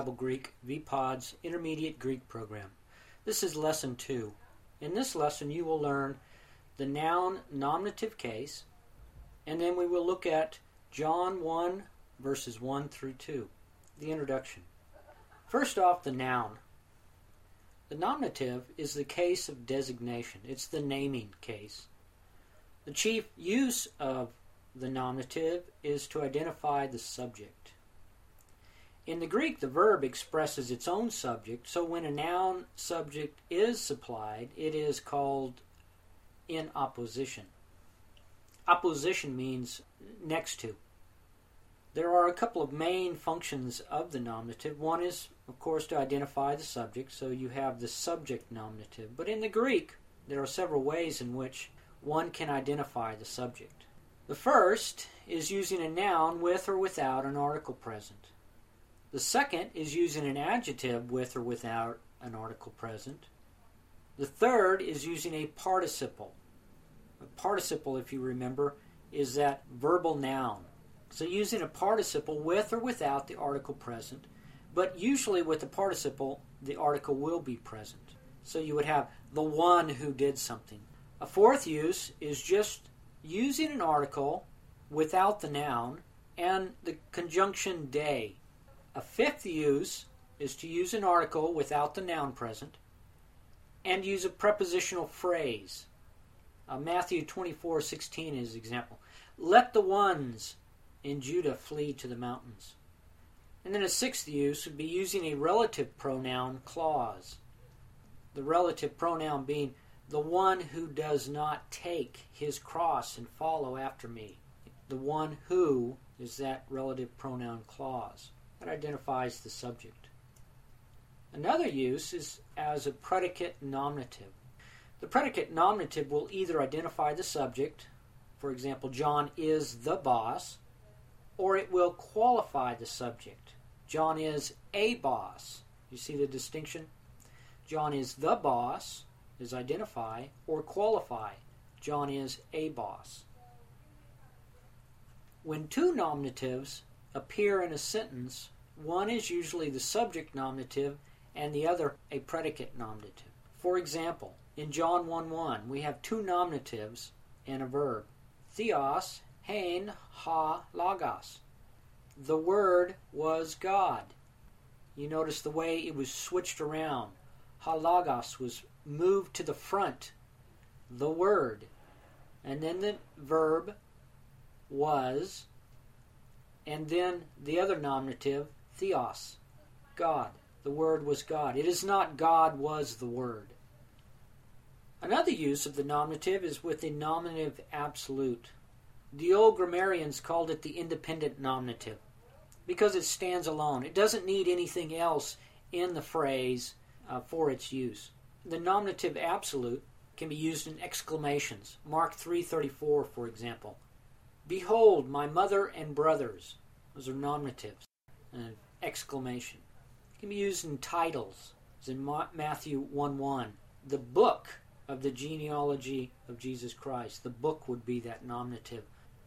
Bible Greek VPod's Intermediate Greek program. This is lesson 2. In this lesson, you will learn the noun nominative case, and then we will look at John 1, verses 1 through 2, the introduction. First off, the noun. The nominative is the case of designation, it's the naming case. The chief use of the nominative is to identify the subject. In the Greek, the verb expresses its own subject, so when a noun subject is supplied, it is called in apposition. Apposition means next to. There are a couple of main functions of the nominative. One is, of course, to identify the subject, so you have the subject nominative. But in the Greek, there are several ways in which one can identify the subject. The first is using a noun with or without an article present. The second is using an adjective with or without an article present. The third is using a participle. A participle, if you remember, is that verbal noun. So using a participle with or without the article present, but usually with the participle, the article will be present. So you would have the one who did something. A fourth use is just using an article without the noun and the conjunction de. A fifth use is to use an article without the noun present and use a prepositional phrase. Uh, Matthew 24:16 is an example. Let the ones in Judah flee to the mountains. And then a sixth use would be using a relative pronoun clause. The relative pronoun being the one who does not take his cross and follow after me. The one who is that relative pronoun clause that identifies the subject. Another use is as a predicate nominative. The predicate nominative will either identify the subject, for example, John is the boss, or it will qualify the subject. John is a boss. You see the distinction? John is the boss, is identify, or qualify. John is a boss. When two nominatives appear in a sentence, one is usually the subject nominative and the other a predicate nominative. For example, in John 1 1, we have two nominatives and a verb. Theos, hein, ha, logos. The Word was God. You notice the way it was switched around. Ha, logos was moved to the front. The Word. And then the verb was and then the other nominative, theos, God. The Word was God. It is not God was the Word. Another use of the nominative is with the nominative absolute. The old grammarians called it the independent nominative because it stands alone. It doesn't need anything else in the phrase uh, for its use. The nominative absolute can be used in exclamations. Mark 3:34 for example. Behold, my mother and brothers. Those are nominatives. An exclamation. It can be used in titles, as in Matthew 1 1. The book of the genealogy of Jesus Christ. The book would be that nominative.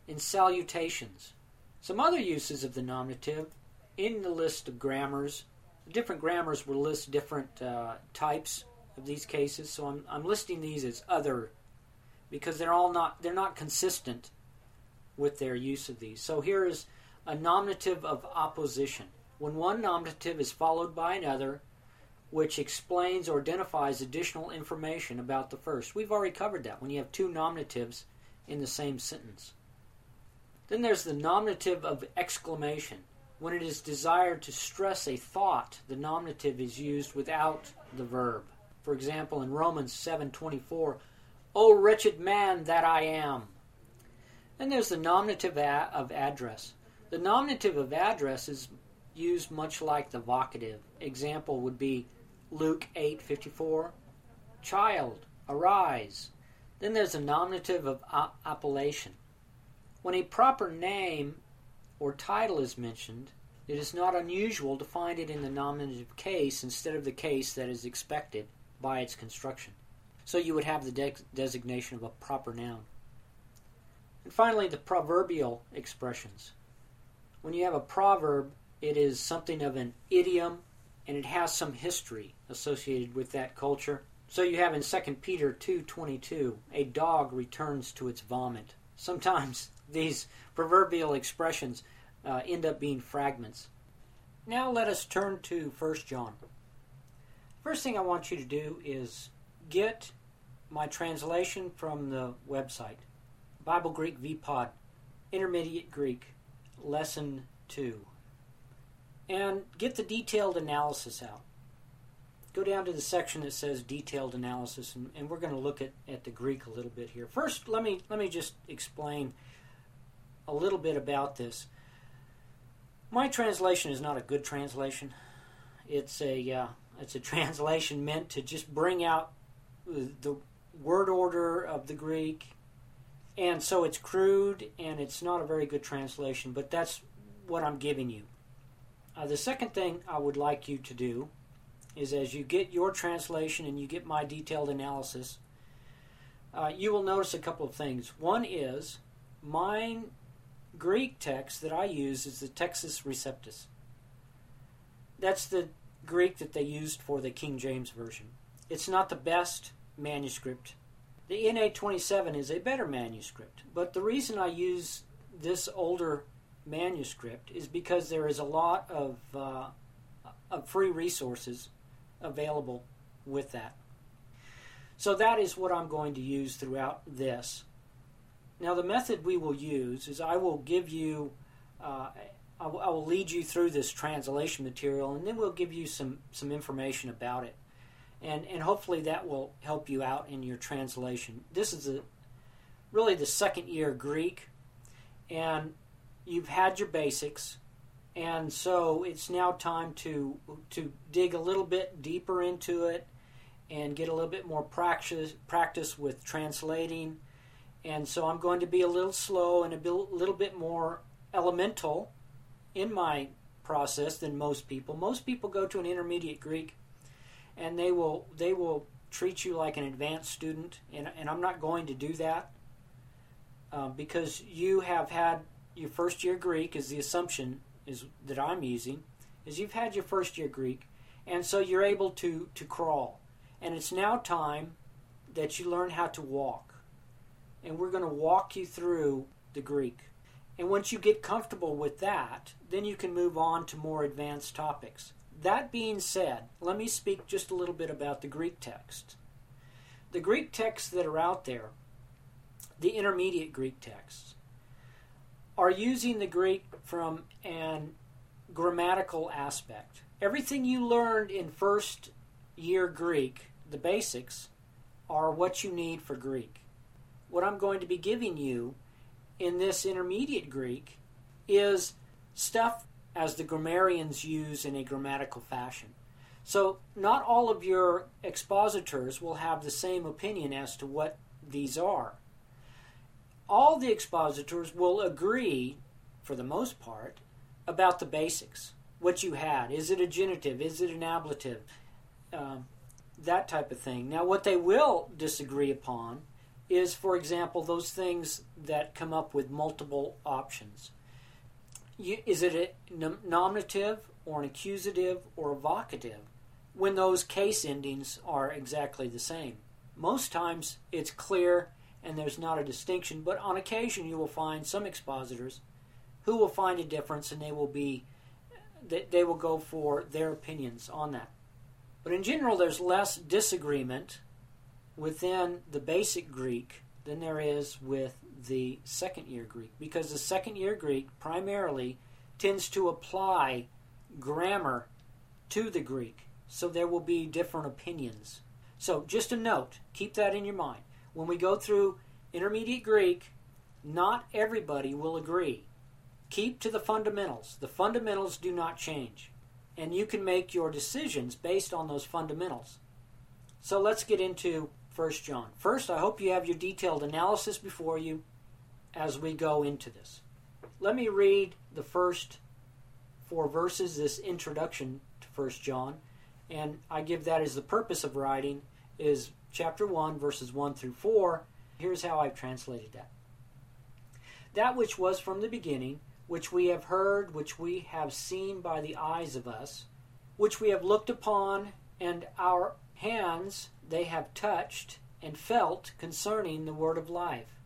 In salutations. Some other uses of the nominative in the list of grammars. Different grammars will list different uh, types of these cases, so I'm, I'm listing these as other because they're all not they're not consistent with their use of these. So here is a nominative of apposition. When one nominative is followed by another, which explains or identifies additional information about the first. We've already covered that when you have two nominatives in the same sentence. Then there's the nominative of exclamation. When it is desired to stress a thought, the nominative is used without the verb. For example, in Romans 7:24, "O wretched man that I am." Then there's the nominative of address. The nominative of address is used much like the vocative. Example would be Luke 8:54, child, arise. Then there's a nominative of appellation. When a proper name or title is mentioned, it is not unusual to find it in the nominative case instead of the case that is expected by its construction. So you would have the de- designation of a proper noun. And finally, the proverbial expressions. When you have a proverb It is something of an idiom, and it has some history associated with that culture. So you have in 2 Peter 2:22, a dog returns to its vomit. Sometimes these proverbial expressions uh, end up being fragments. Now let us turn to 1 John. First thing I want you to do is get my translation from the website Bible Greek VPod, Intermediate Greek, Lesson 2. And get the detailed analysis out. Go down to the section that says detailed analysis, and, and we're going to look at, at the Greek a little bit here. First, let me, let me just explain a little bit about this. My translation is not a good translation. It's a uh, it's a translation meant to just bring out the word order of the Greek, and so it's crude and it's not a very good translation. But that's what I'm giving you. Uh, the second thing I would like you to do is as you get your translation and you get my detailed analysis, uh, you will notice a couple of things. One is mine Greek text that I use is the Textus Receptus. That's the Greek that they used for the King James Version. It's not the best manuscript. The NA 27 is a better manuscript, but the reason I use this older manuscript is because there is a lot of, uh, of free resources available with that. So that is what I'm going to use throughout this. Now, the method we will use is I will give you, uh, I, will, I will lead you through this translation material, and then we'll give you some, some information about it. And, and hopefully that will help you out in your translation. This is a, really the second year Greek, and you've had your basics, and so it's now time to to dig a little bit deeper into it and get a little bit more practice practice with translating and so I'm going to be a little slow and a little bit more elemental in my process than most people. Most people go to an intermediate Greek and they will they will treat you like an advanced student, and, and I'm not going to do that uh, because you have had your first year Greek is the assumption is that I'm using is you've had your first year Greek, and so you're able to to crawl, and it's now time that you learn how to walk and we're going to walk you through the Greek. And once you get comfortable with that, then you can move on to more advanced topics. That being said, let me speak just a little bit about the Greek text. The Greek texts that are out there, the intermediate Greek texts, are using the Greek from an grammatical aspect. Everything you learned in first year Greek, the basics, are what you need for Greek what I'm going to be giving you in this intermediate Greek is stuff as the grammarians use in a grammatical fashion. So, not all of your expositors will have the same opinion as to what these are. All the expositors will agree, for the most part, about the basics. What you had. Is it a genitive? Is it an ablative? Um, that type of thing. Now, what they will disagree upon is, for example, those things that come up with multiple options. You, is it a nominative or an accusative or a vocative when those case endings are exactly the same? Most times it's clear and there's not a distinction, but on occasion you will find some expositors who will find a difference and they will be they will go for their opinions on that. But in general, there's less disagreement within the basic Greek than there is with the second year Greek because the second year Greek primarily tends to apply grammar to the Greek. So there will be different opinions. So just a note, keep that in your mind. When we go through intermediate Greek, not everybody will agree. Keep to the fundamentals. The fundamentals do not change. And you can make your decisions based on those fundamentals. So let's get into 1 John. First, I hope you have your detailed analysis before you as we go into this. Let me read the first four verses, this introduction to 1 John, and I give that as the purpose of writing is chapter 1 verses 1 through 4. Here's how I've translated that. That which was from the beginning, which we have heard, which we have seen by the eyes of us, which we have looked upon, and our hands they have touched and felt concerning the word of life.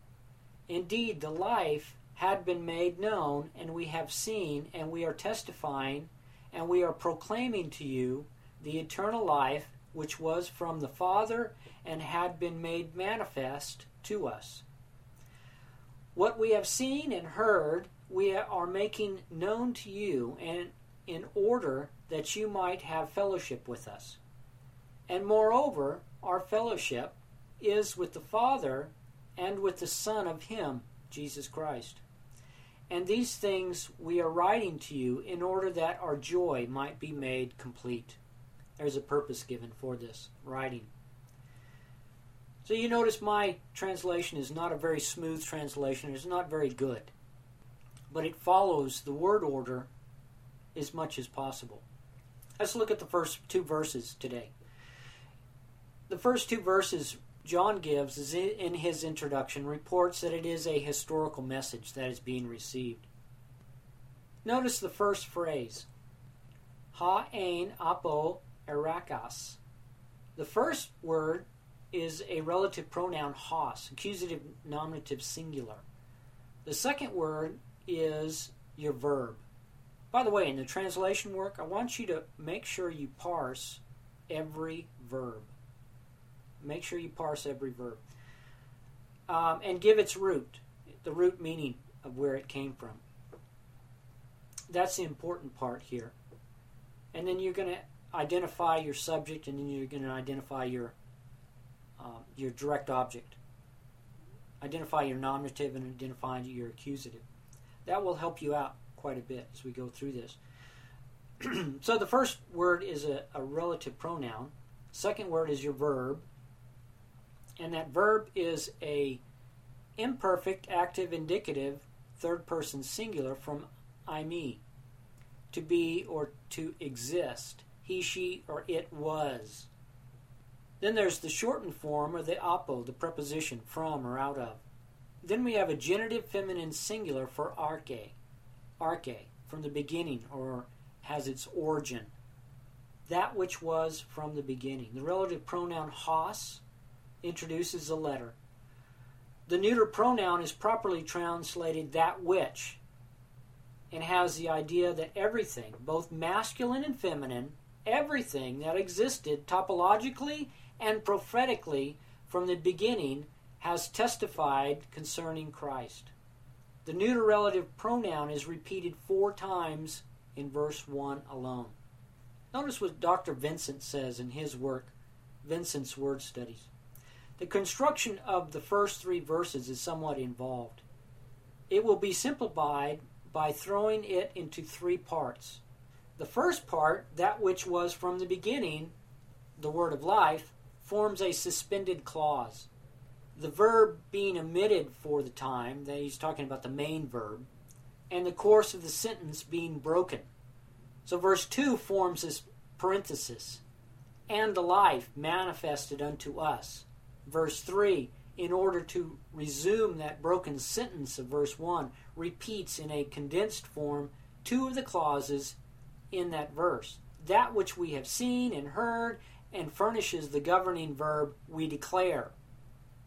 Indeed, the life had been made known, and we have seen, and we are testifying, and we are proclaiming to you the eternal life which was from the Father and had been made manifest to us. What we have seen and heard, we are making known to you, and in order that you might have fellowship with us. And moreover, our fellowship is with the Father and with the Son of Him, Jesus Christ. And these things we are writing to you in order that our joy might be made complete. There's a purpose given for this writing. So you notice my translation is not a very smooth translation. It's not very good. But it follows the word order as much as possible. Let's look at the first two verses today. The first two verses John Gibbs, in his introduction reports that it is a historical message that is being received. Notice the first phrase, Ha ein apo arches. The first word is a relative pronoun hos, accusative nominative singular. The second word is your verb. By the way, in the translation work, I want you to make sure you parse every verb. Make sure you parse every verb. Um, and give its root, the root meaning of where it came from. That's the important part here. And then you're going to identify your subject, and then you're going to identify your um, your direct object. Identify your nominative and identify your accusative. That will help you out quite a bit as we go through this. so the first word is a, a relative pronoun. Second word is your verb and that verb is a imperfect active indicative third person singular from eimi. To be or to exist he she or it was. Then there's the shortened form of the apo the preposition from or out of. Then we have a genitive feminine singular for arche arche from the beginning or has its origin. That which was from the beginning. The relative pronoun hos introduces a letter. The neuter pronoun is properly translated that which and has the idea that everything, both masculine and feminine, everything that existed typologically and prophetically from the beginning has testified concerning Christ. The neuter relative pronoun is repeated four times in verse 1 alone. Notice what Dr. Vincent says in his work, Vincent's Word Studies. The construction of the first three verses is somewhat involved. It will be simplified by throwing it into three parts. The first part, that which was from the beginning, the word of life, forms a suspended clause. The verb being omitted for the time, that he's talking about the main verb, and the course of the sentence being broken. So verse 2 forms this parenthesis, and the life manifested unto us verse 3, in order to resume that broken sentence of verse 1, repeats in a condensed form two of the clauses in that verse. That which we have seen and heard, and furnishes the governing verb we declare.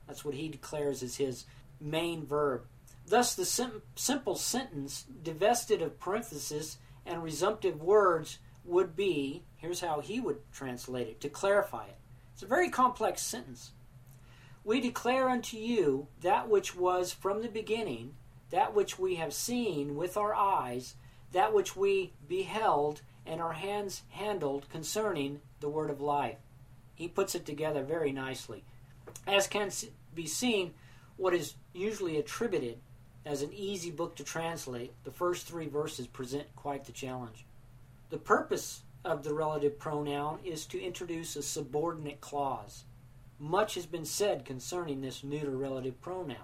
That's what he declares as his main verb. Thus, the sim- simple sentence, divested of parenthesis and resumptive words, would be here's how he would translate it to clarify it. It's a very complex sentence. We declare unto you that which was from the beginning, that which we have seen with our eyes, that which we beheld and our hands handled concerning the word of life. He puts it together very nicely. As can be seen, what is usually attributed as an easy book to translate, the first three verses present quite the challenge. The purpose of the relative pronoun is to introduce a subordinate clause. Much has been said concerning this neuter relative pronoun.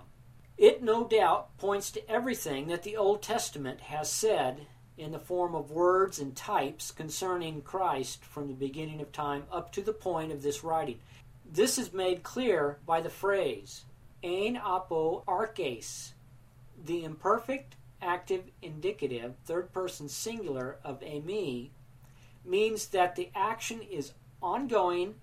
It no doubt points to everything that the Old Testament has said in the form of words and types concerning Christ from the beginning of time up to the point of this writing. This is made clear by the phrase, ein apo arches, the imperfect active indicative, third person singular of eimi, means that the action is ongoing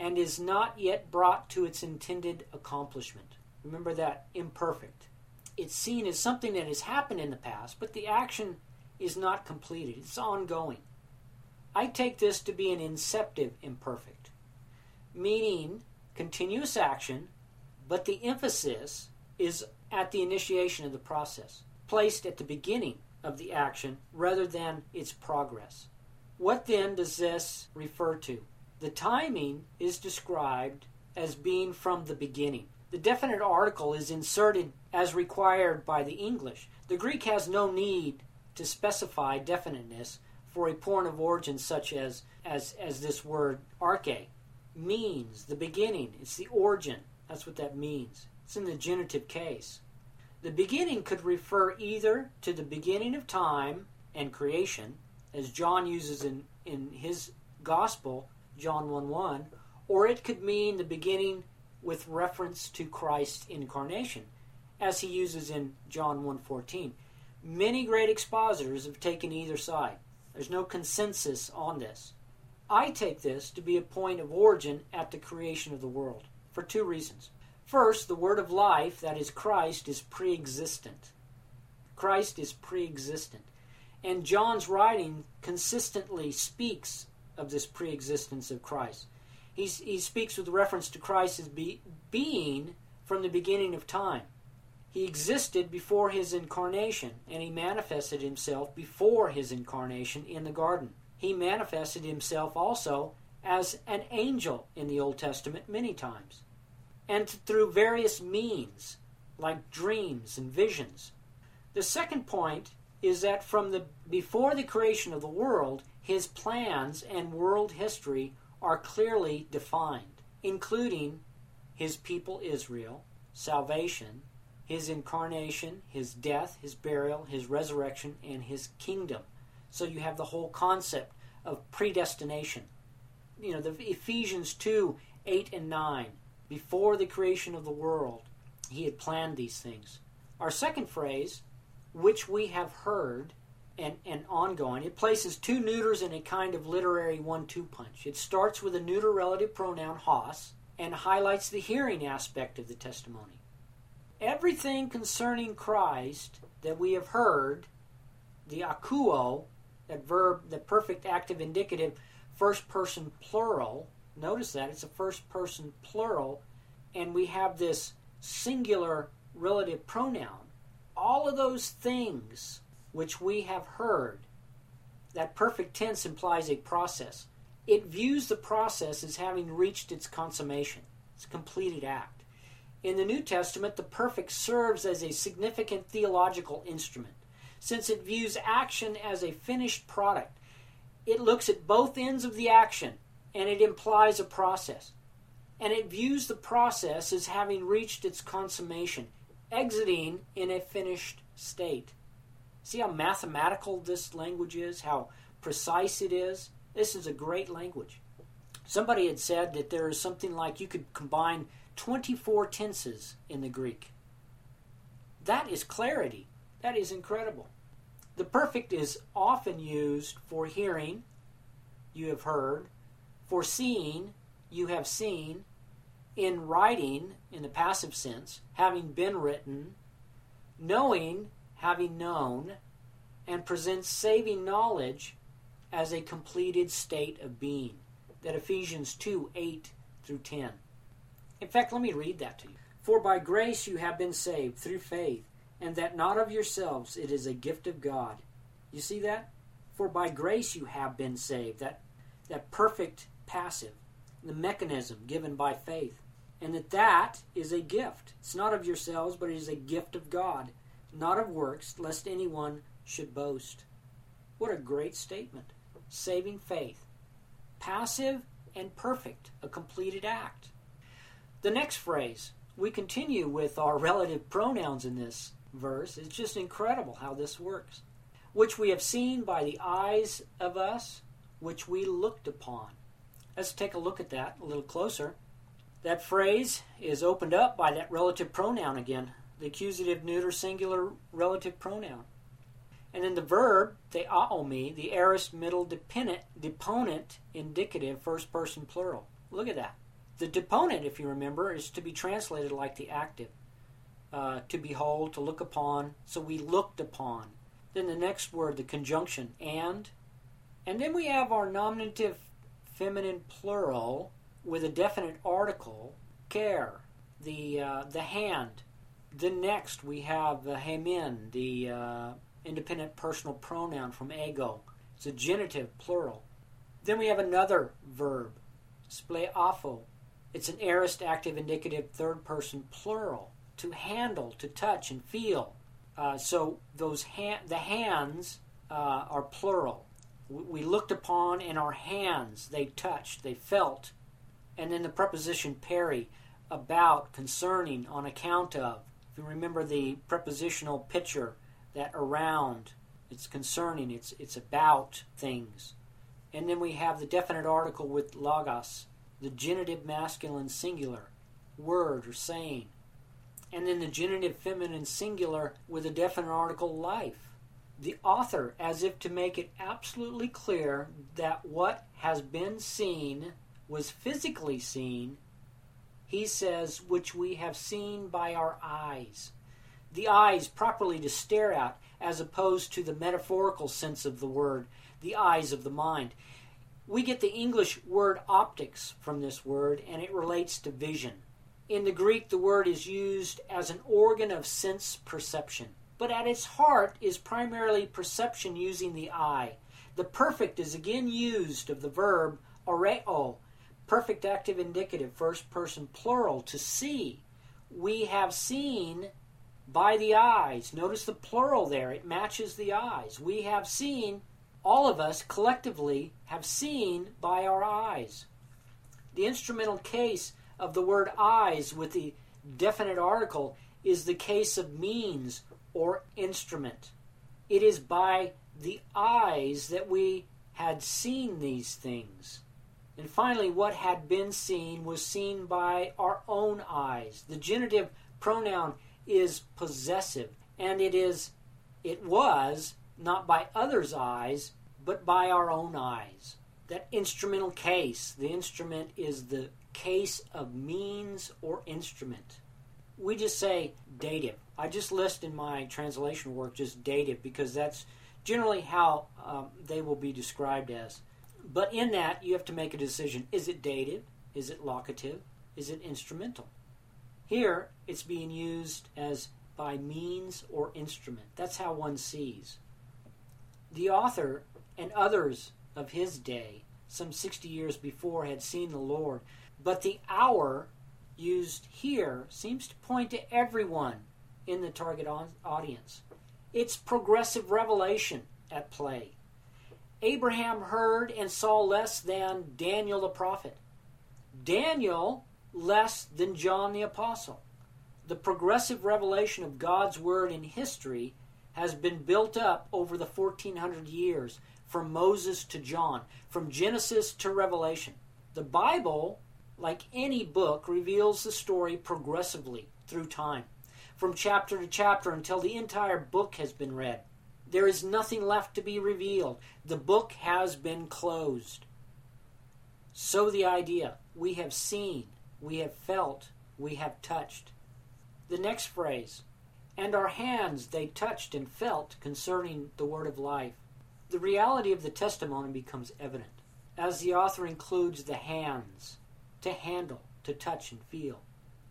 and is not yet brought to its intended accomplishment. Remember that imperfect. It's seen as something that has happened in the past, but the action is not completed, it's ongoing. I take this to be an inceptive imperfect, meaning continuous action, but the emphasis is at the initiation of the process, placed at the beginning of the action rather than its progress. What then does this refer to? The timing is described as being from the beginning. The definite article is inserted as required by the English. The Greek has no need to specify definiteness for a point of origin such as, as, as this word arche means the beginning. It's the origin. That's what that means. It's in the genitive case. The beginning could refer either to the beginning of time and creation, as John uses in, in his gospel, John 1 1, or it could mean the beginning with reference to Christ's incarnation, as he uses in John 1:14. Many great expositors have taken either side. There's no consensus on this. I take this to be a point of origin at the creation of the world for two reasons. First, the word of life, that is Christ, is pre existent. Christ is pre existent. And John's writing consistently speaks of this pre existence of Christ. He's, he speaks with reference to Christ as be, being from the beginning of time. He existed before his incarnation, and he manifested himself before his incarnation in the garden. He manifested himself also as an angel in the Old Testament many times, and through various means, like dreams and visions. The second point is that from the before the creation of the world, his plans and world history are clearly defined, including his people Israel, salvation, his incarnation, his death, his burial, his resurrection, and his kingdom. So you have the whole concept of predestination. You know, the Ephesians 2 8 and 9. Before the creation of the world, he had planned these things. Our second phrase, which we have heard, and, and ongoing, it places two neuters in a kind of literary one two punch. It starts with a neuter relative pronoun, hos, and highlights the hearing aspect of the testimony everything concerning Christ that we have heard, the akuo, that verb, the perfect active indicative, first person plural, notice that it's a first person plural, and we have this singular relative pronoun. All of those things which we have heard, that perfect tense implies a process. It views the process as having reached its consummation, its completed act. In the New Testament, the perfect serves as a significant theological instrument, since it views action as a finished product. It looks at both ends of the action, and it implies a process. And it views the process as having reached its consummation, exiting in a finished state. See how mathematical this language is, how precise it is? This is a great language. Somebody had said that there is something like you could combine 24 tenses in the Greek. That is clarity. That is incredible. The perfect is often used for hearing, you have heard, for seeing, you have seen, in writing, in the passive sense, having been written, knowing, having known, and presents saving knowledge as a completed state of being. That Ephesians 2 8 through 10. In fact, let me read that to you. For by grace you have been saved through faith, and that not of yourselves, it is a gift of God. You see that? For by grace you have been saved. That that perfect passive, the mechanism given by faith. And that that is a gift. It's not of yourselves, but it is a gift of God, not of works, lest anyone should boast. What a great statement. Saving faith. Passive and perfect, a completed act. The next phrase, we continue with our relative pronouns in this verse. It's just incredible how this works. Which we have seen by the eyes of us, which we looked upon. Let's take a look at that a little closer. That phrase is opened up by that relative pronoun again, the accusative neuter singular relative pronoun. And then the verb, theaomai, the aorist middle dependent, deponent indicative first person plural. Look at that. The deponent, if you remember, is to be translated like the active. Uh, to behold, to look upon. So we looked upon. Then the next word, the conjunction, and. And then we have our nominative feminine plural with a definite article, cheir, the, uh, the hand. Then next we have the hemin, the uh, independent personal pronoun from ego. It's a genitive plural. Then we have another verb, pselaphao. It's an aorist active indicative third person plural. To handle, to touch, and feel. Uh, so those ha- the hands uh, are plural. We, we looked upon, and our hands they touched, they felt, and then the preposition peri, about, concerning, on account of. Remember the prepositional picture, that around, it's concerning, it's it's about things. And then we have the definite article with logos, the genitive masculine singular, word or saying. And then the genitive feminine singular with a definite article life. The author, as if to make it absolutely clear that what has been seen was physically seen, he says, which we have seen by our eyes. The eyes properly to stare at, as opposed to the metaphorical sense of the word, the eyes of the mind. We get the English word optics from this word, and it relates to vision. In the Greek, the word is used as an organ of sense perception, but at its heart is primarily perception using the eye. The perfect is again used of the verb oreo, perfect active indicative, first person plural, to see. We have seen by the eyes. Notice the plural there, it matches the eyes. We have seen all of us collectively have seen by our eyes. The instrumental case of the word eyes with the definite article is the case of means or instrument. It is by the eyes that we had seen these things. And finally, what had been seen was seen by our own eyes. The genitive pronoun is possessive, and it is it was not by others' eyes, but by our own eyes. That instrumental case, the instrument is the case of means or instrument. We just say dative. I just list in my translation work just dative because that's generally how um, they will be described as. But in that, you have to make a decision. Is it dative? Is it locative? Is it instrumental? Here, it's being used as by means or instrument. That's how one sees. The author and others of his day, some 60 years before, had seen the Lord. But the our used here seems to point to everyone in the target audience. It's progressive revelation at play. Abraham heard and saw less than Daniel the prophet. Daniel less than John the apostle. The progressive revelation of God's word in history has been built up over the 1400 years from Moses to John, from Genesis to Revelation. The Bible, like any book, reveals the story progressively through time, from chapter to chapter until the entire book has been read. There is nothing left to be revealed. The book has been closed. So the idea we have seen, we have felt, we have touched. The next phrase, and our hands they touched and felt concerning the word of life the reality of the testimony becomes evident as the author includes the hands to handle, to touch and feel.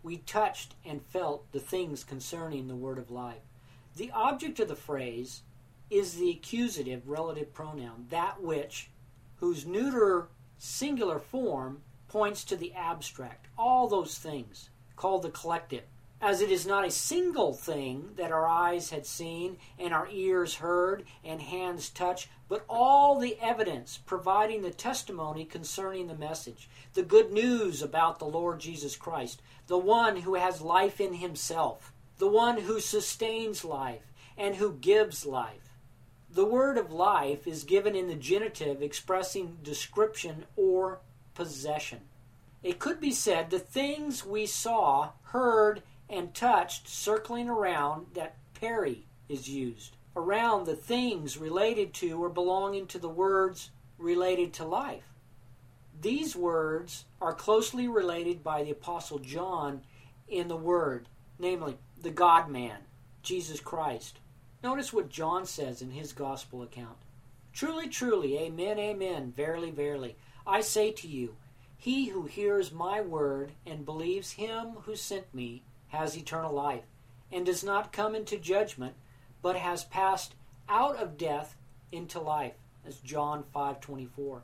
We touched and felt the things concerning the word of life. The object of the phrase is the accusative relative pronoun, that which, whose neuter singular form points to the abstract. All those things called the collective. As it is not a single thing that our eyes had seen and our ears heard and hands touched, but all the evidence providing the testimony concerning the message, the good news about the Lord Jesus Christ, the one who has life in himself, the one who sustains life and who gives life. The word of life is given in the genitive expressing description or possession. It could be said the things we saw, heard, and touched circling around that peri is used around the things related to or belonging to the words related to life. These words are closely related by the Apostle John in the Word, namely, the God man, Jesus Christ. Notice what John says in his Gospel account. Truly, truly, amen, amen, verily, verily, I say to you, he who hears my word and believes him who sent me has eternal life, and does not come into judgment, but has passed out of death into life. That's John 5:24.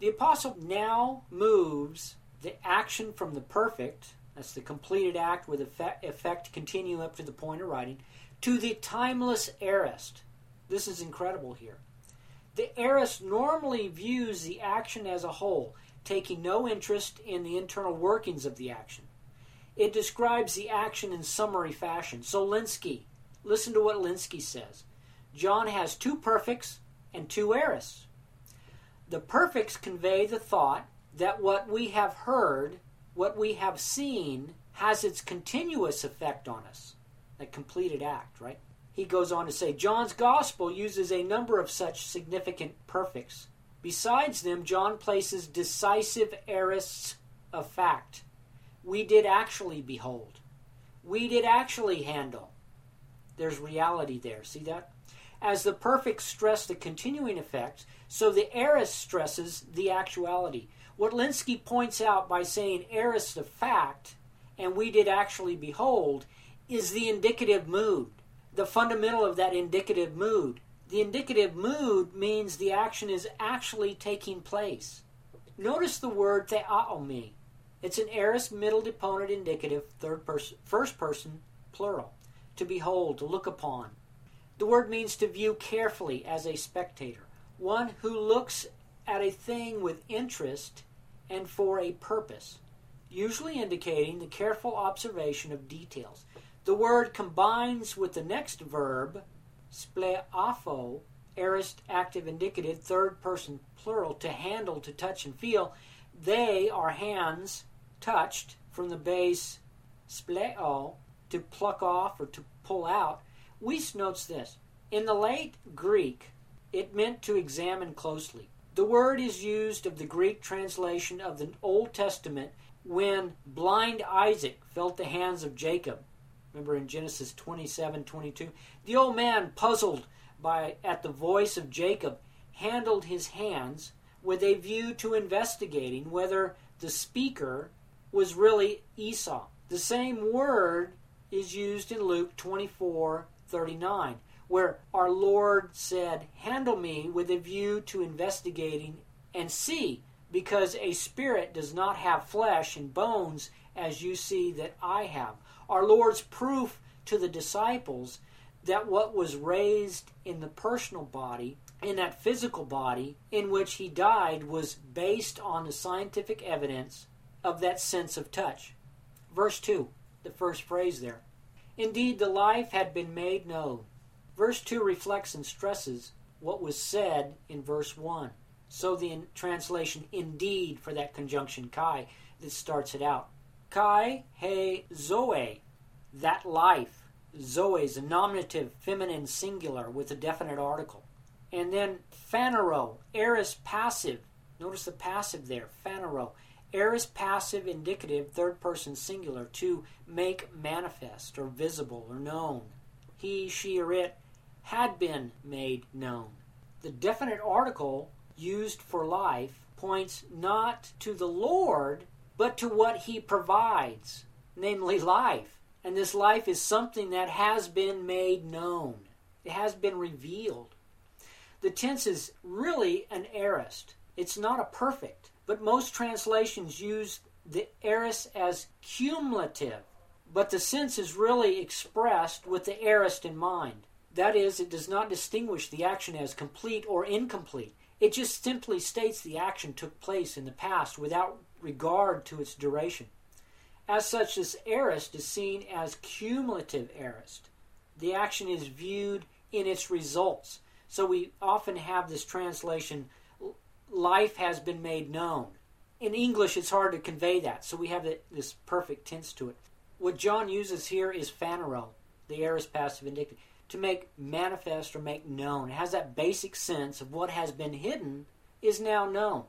The apostle now moves the action from the perfect, that's the completed act with effect, effect continuing up to the point of writing, to the timeless aorist. This is incredible here. The aorist normally views the action as a whole, taking no interest in the internal workings of the action. It describes the action in summary fashion. So Lenski, listen to what Lenski says. John has two perfects and two aorists. The perfects convey the thought that what we have heard, what we have seen, has its continuous effect on us. Completed act, right? He goes on to say John's gospel uses a number of such significant perfects. Besides them, John places decisive aorists of fact. We did actually behold. We did actually handle. There's reality there. See that? As the perfect stress the continuing effects, so the aorist stresses the actuality. What Lenski points out by saying aorist of fact and we did actually behold is the indicative mood, the fundamental of that indicative mood. The indicative mood means the action is actually taking place. Notice the word theaomai. It's an aorist middle deponent indicative, third person, first person, plural. To behold, to look upon. The word means to view carefully as a spectator, one who looks at a thing with interest and for a purpose, usually indicating the careful observation of details. The word combines with the next verb, pselaphao, aorist active indicative, third person plural, to handle, to touch and feel. They are hands touched from the base spleo, to pluck off or to pull out, Wuest notes this. In the late Greek, it meant to examine closely. The word is used of the Greek translation of the Old Testament when blind Isaac felt the hands of Jacob. Remember in Genesis 27 22? The old man, puzzled by at the voice of Jacob, handled his hands with a view to investigating whether the speaker was really Esau. The same word is used in Luke 24 39, where our Lord said, Handle me with a view to investigating and see, because a spirit does not have flesh and bones as you see that I have. Our Lord's proof to the disciples that what was raised in the personal body, in that physical body in which he died, was based on the scientific evidence of that sense of touch. Verse 2, the first phrase there. Indeed, the life had been made known. Verse 2 reflects and stresses what was said in verse 1. So the in translation indeed for that conjunction kai that starts it out. Kai he zoe, that life. Zoe is a nominative feminine singular with a definite article. And then phanero, aorist passive. Notice the passive there, phanero. Aorist passive indicative, third person singular, to make manifest or visible or known. He, she, or it had been made known. The definite article used for life points not to the Lord, but to what he provides, namely life. And this life is something that has been made known, it has been revealed. The tense is really an aorist, it's not a perfect. But most translations use the aorist as cumulative, but the sense is really expressed with the aorist in mind. That is, it does not distinguish the action as complete or incomplete. It just simply states the action took place in the past without regard to its duration. As such, this aorist is seen as cumulative aorist. The action is viewed in its results. So we often have this translation life has been made known. In English, it's hard to convey that, so we have this perfect tense to it. What John uses here is phanero, the aorist passive indicative, to make manifest or make known. It has that basic sense of what has been hidden is now known.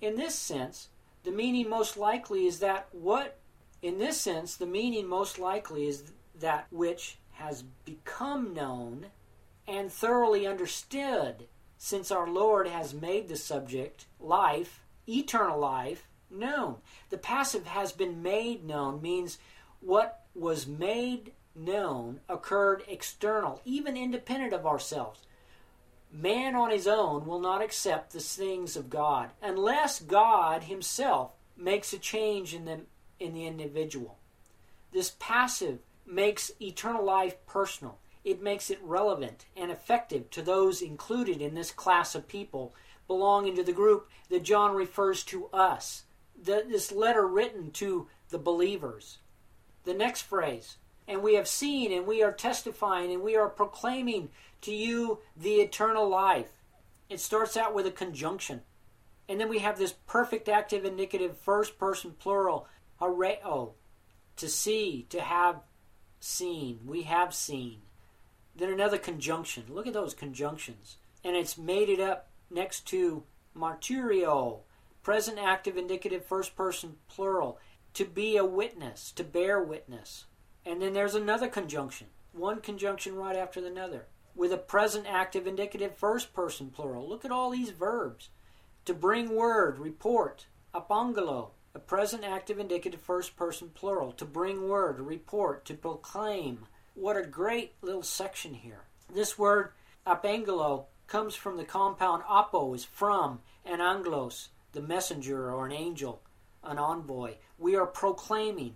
In this sense, the meaning most likely is that what, in this sense, the meaning most likely is that which has become known and thoroughly understood since our Lord has made the subject, life, eternal life, known. The passive has been made known means what was made known occurred external, even independent of ourselves. Man on his own will not accept the things of God unless God himself makes a change in the, in the individual. This passive makes eternal life personal. It makes it relevant and effective to those included in this class of people belonging to the group that John refers to us. The, this letter written to the believers. The next phrase, and we have seen and we are testifying and we are proclaiming to you the eternal life. It starts out with a conjunction. And then we have this perfect active indicative first person plural, areo, to see, to have seen. We have seen. Then another conjunction. Look at those conjunctions. And it's made it up next to martyrio, present active indicative first person plural, to be a witness, to bear witness. And then there's another conjunction, one conjunction right after another, with a present active indicative first person plural. Look at all these verbs. To bring word, report, apangelo, a present active indicative first person plural. To bring word, report, to proclaim. What a great little section here. This word, apangelo, comes from the compound apo, is from, and angelos, the messenger or an angel, an envoy. We are proclaiming.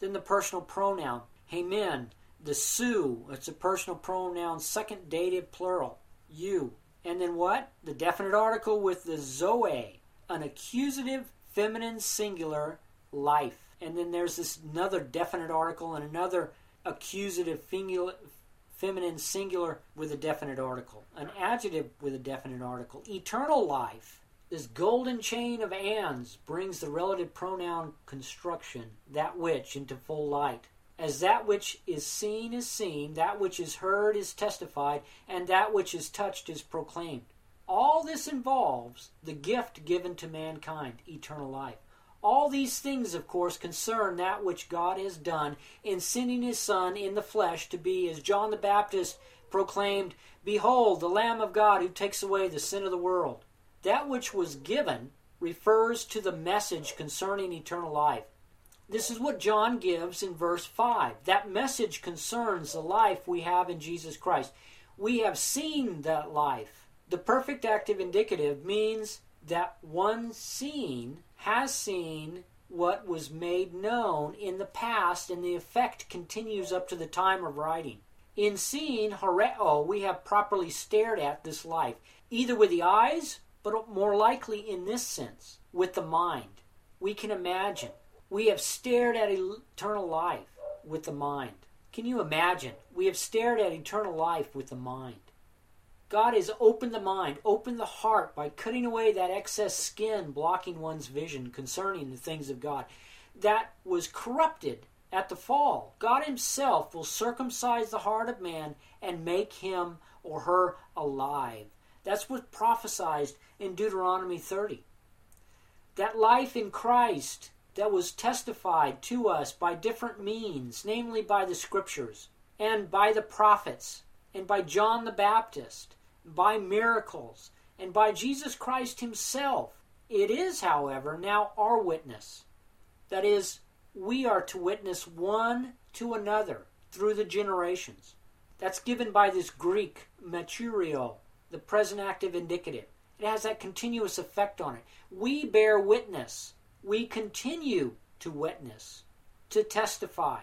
Then the personal pronoun, hemen, the su, it's a personal pronoun, second dative plural, you. And then what? The definite article with the zoe, an accusative feminine singular, life. And then there's this another definite article and another accusative feminine singular with a definite article, an adjective with a definite article. Eternal life. This golden chain of ands brings the relative pronoun construction, that which, into full light. As that which is seen is seen, that which is heard is testified, and that which is touched is proclaimed. All this involves the gift given to mankind, eternal life. All these things, of course, concern that which God has done in sending his Son in the flesh to be, as John the Baptist proclaimed, Behold, the Lamb of God who takes away the sin of the world. That which was given refers to the message concerning eternal life. This is what John gives in verse 5. That message concerns the life we have in Jesus Christ. We have seen that life. The perfect active indicative means that one seen has seen what was made known in the past, and the effect continues up to the time of writing. In seeing horeo, we have properly stared at this life, either with the eyes but more likely in this sense, with the mind. We can imagine. We have stared at eternal life with the mind. Can you imagine? We have stared at eternal life with the mind. God has opened the mind, opened the heart by cutting away that excess skin blocking one's vision concerning the things of God that was corrupted at the fall. God Himself will circumcise the heart of man and make him or her alive. That's what prophesied in Deuteronomy 30. That life in Christ that was testified to us by different means, namely by the scriptures and by the prophets and by John the Baptist, by miracles, and by Jesus Christ himself. It is, however, now our witness. That is, we are to witness one to another through the generations. That's given by this Greek martyrio, the present active indicative. It has that continuous effect on it. We bear witness. We continue to witness, to testify.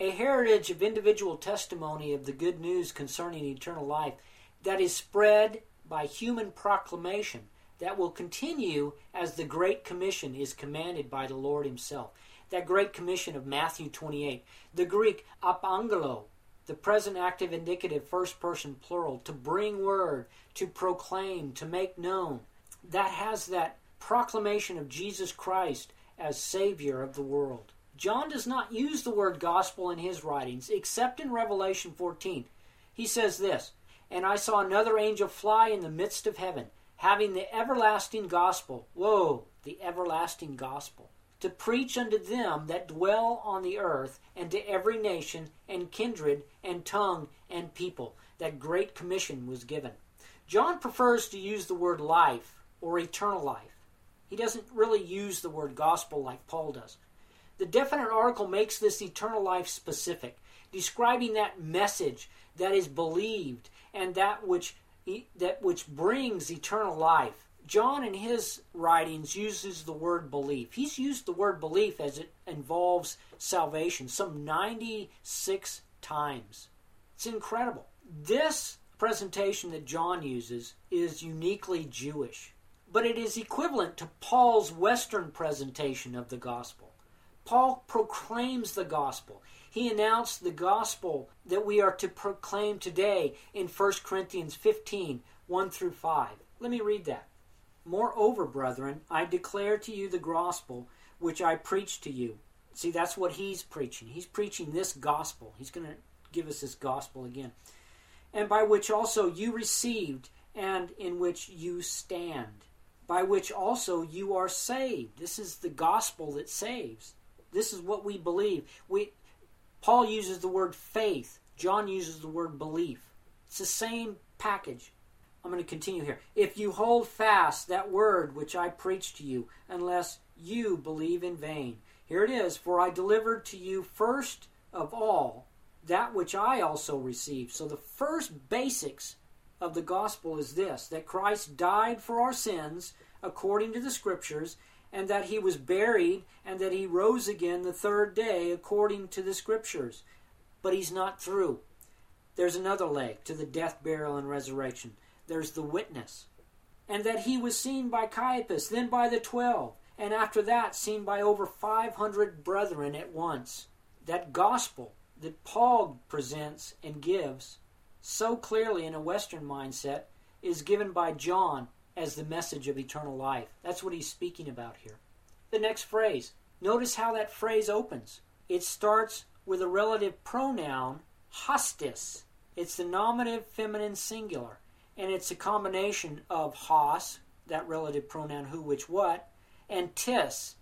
A heritage of individual testimony of the good news concerning eternal life that is spread by human proclamation that will continue as the Great Commission is commanded by the Lord Himself. That Great Commission of Matthew 28. The Greek apangelo, the present active indicative first person plural, to bring word, to proclaim, to make known. That has that proclamation of Jesus Christ as Savior of the world. John does not use the word gospel in his writings, except in Revelation 14. He says this And I saw another angel fly in the midst of heaven, having the everlasting gospel. Whoa, the everlasting gospel. To preach unto them that dwell on the earth, and to every nation, and kindred, and tongue, and people. That great commission was given. John prefers to use the word life or eternal life. He doesn't really use the word gospel like Paul does. The definite article makes this eternal life specific, describing that message that is believed and that which that which brings eternal life. John in his writings uses the word belief. He's used the word belief as it involves salvation some 96 times. It's incredible. This presentation that John uses is uniquely Jewish, but it is equivalent to Paul's Western presentation of the gospel. Paul proclaims the gospel. He announced the gospel that we are to proclaim today in 1 Corinthians 15 1 through 5. Let me read that. Moreover, brethren, I declare to you the gospel which I preached to you. See, that's what he's preaching. He's preaching this gospel. He's going to give us this gospel again. And by which also you received, and in which you stand, by which also you are saved. This is the gospel that saves. This is what we believe. We Paul uses the word faith. John uses the word belief. It's the same package. I'm going to continue here. If you hold fast that word which I preached to you, unless you believe in vain. Here it is For I delivered to you first of all that which I also received. So the first basics of the gospel is this that Christ died for our sins according to the scriptures and that he was buried, and that he rose again the third day according to the Scriptures. But he's not through. There's another leg to the death, burial, and resurrection. There's the witness. And that he was seen by Cephas, then by the twelve, and after that seen by over 500 brethren at once. That gospel that Paul presents and gives so clearly in a Western mindset is given by John as the message of eternal life. That's what he's speaking about here. The next phrase. Notice how that phrase opens. It starts with a relative pronoun, hostis. It's the nominative feminine singular, and it's a combination of hos, that relative pronoun who, which, what, and tis,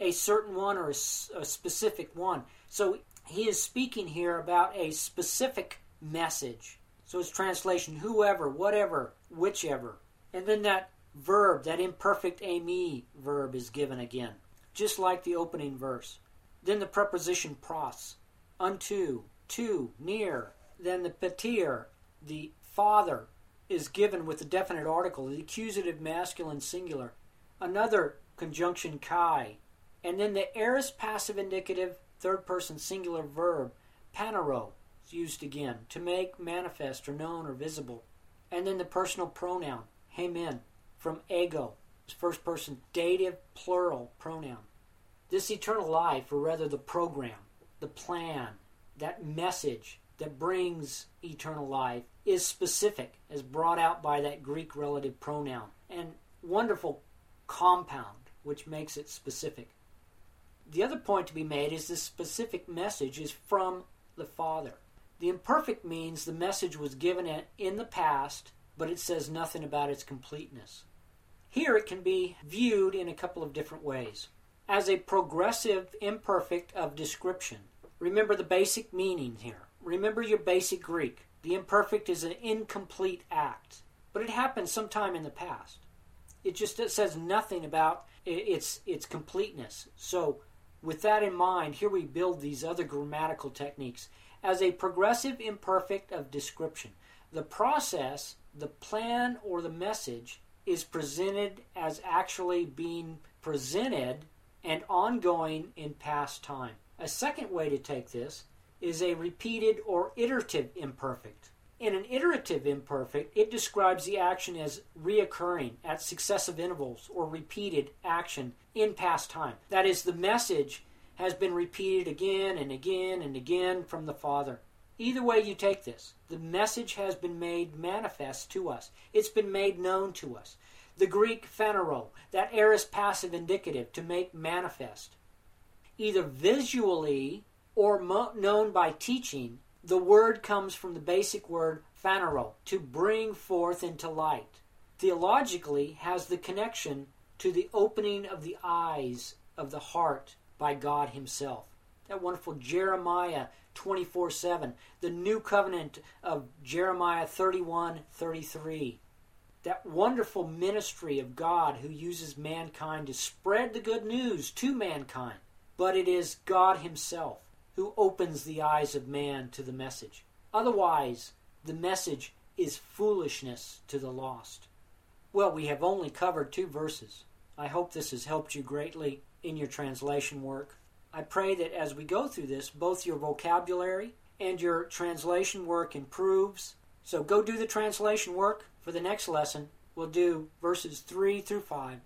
a certain one or a, a specific one. So he is speaking here about a specific message. So it's translation whoever, whatever, whichever. And then that verb, that imperfect eimi verb, is given again, just like the opening verse. Then the preposition pros, unto, to, near. Then the pater, the father, is given with the definite article, the accusative masculine singular. Another conjunction kai. And then the aorist passive indicative third person singular verb, phanero, is used again, to make manifest or known or visible. And then the personal pronoun, Amen. From ego, first person dative plural pronoun. This eternal life, or rather the program, the plan, that message that brings eternal life, is specific, as brought out by that Greek relative pronoun, and wonderful compound, which makes it specific. The other point to be made is this specific message is from the Father. The imperfect means the message was given in the past but it says nothing about its completeness. Here it can be viewed in a couple of different ways. As a progressive imperfect of description. Remember the basic meaning here. Remember your basic Greek. The imperfect is an incomplete act, but it happened sometime in the past. It just it says nothing about its its completeness. So, with that in mind, here we build these other grammatical techniques as a progressive imperfect of description. The process the plan or the message is presented as actually being presented and ongoing in past time. A second way to take this is a repeated or iterative imperfect. In an iterative imperfect, it describes the action as reoccurring at successive intervals or repeated action in past time. That is, the message has been repeated again and again and again from the Father. Either way you take this, the message has been made manifest to us. It's been made known to us. The Greek phanero, that aorist passive indicative, to make manifest. either visually or mo- known by teaching, the word comes from the basic word phanero, to bring forth into light. Theologically, has the connection to the opening of the eyes of the heart by God Himself. That wonderful Jeremiah 24 7, the new covenant of Jeremiah 31 33. That wonderful ministry of God who uses mankind to spread the good news to mankind. But it is God Himself who opens the eyes of man to the message. Otherwise, the message is foolishness to the lost. Well, we have only covered two verses. I hope this has helped you greatly in your translation work. I pray that as we go through this, both your vocabulary and your translation work improves. So go do the translation work. For the next lesson, we'll do verses 3 through 5.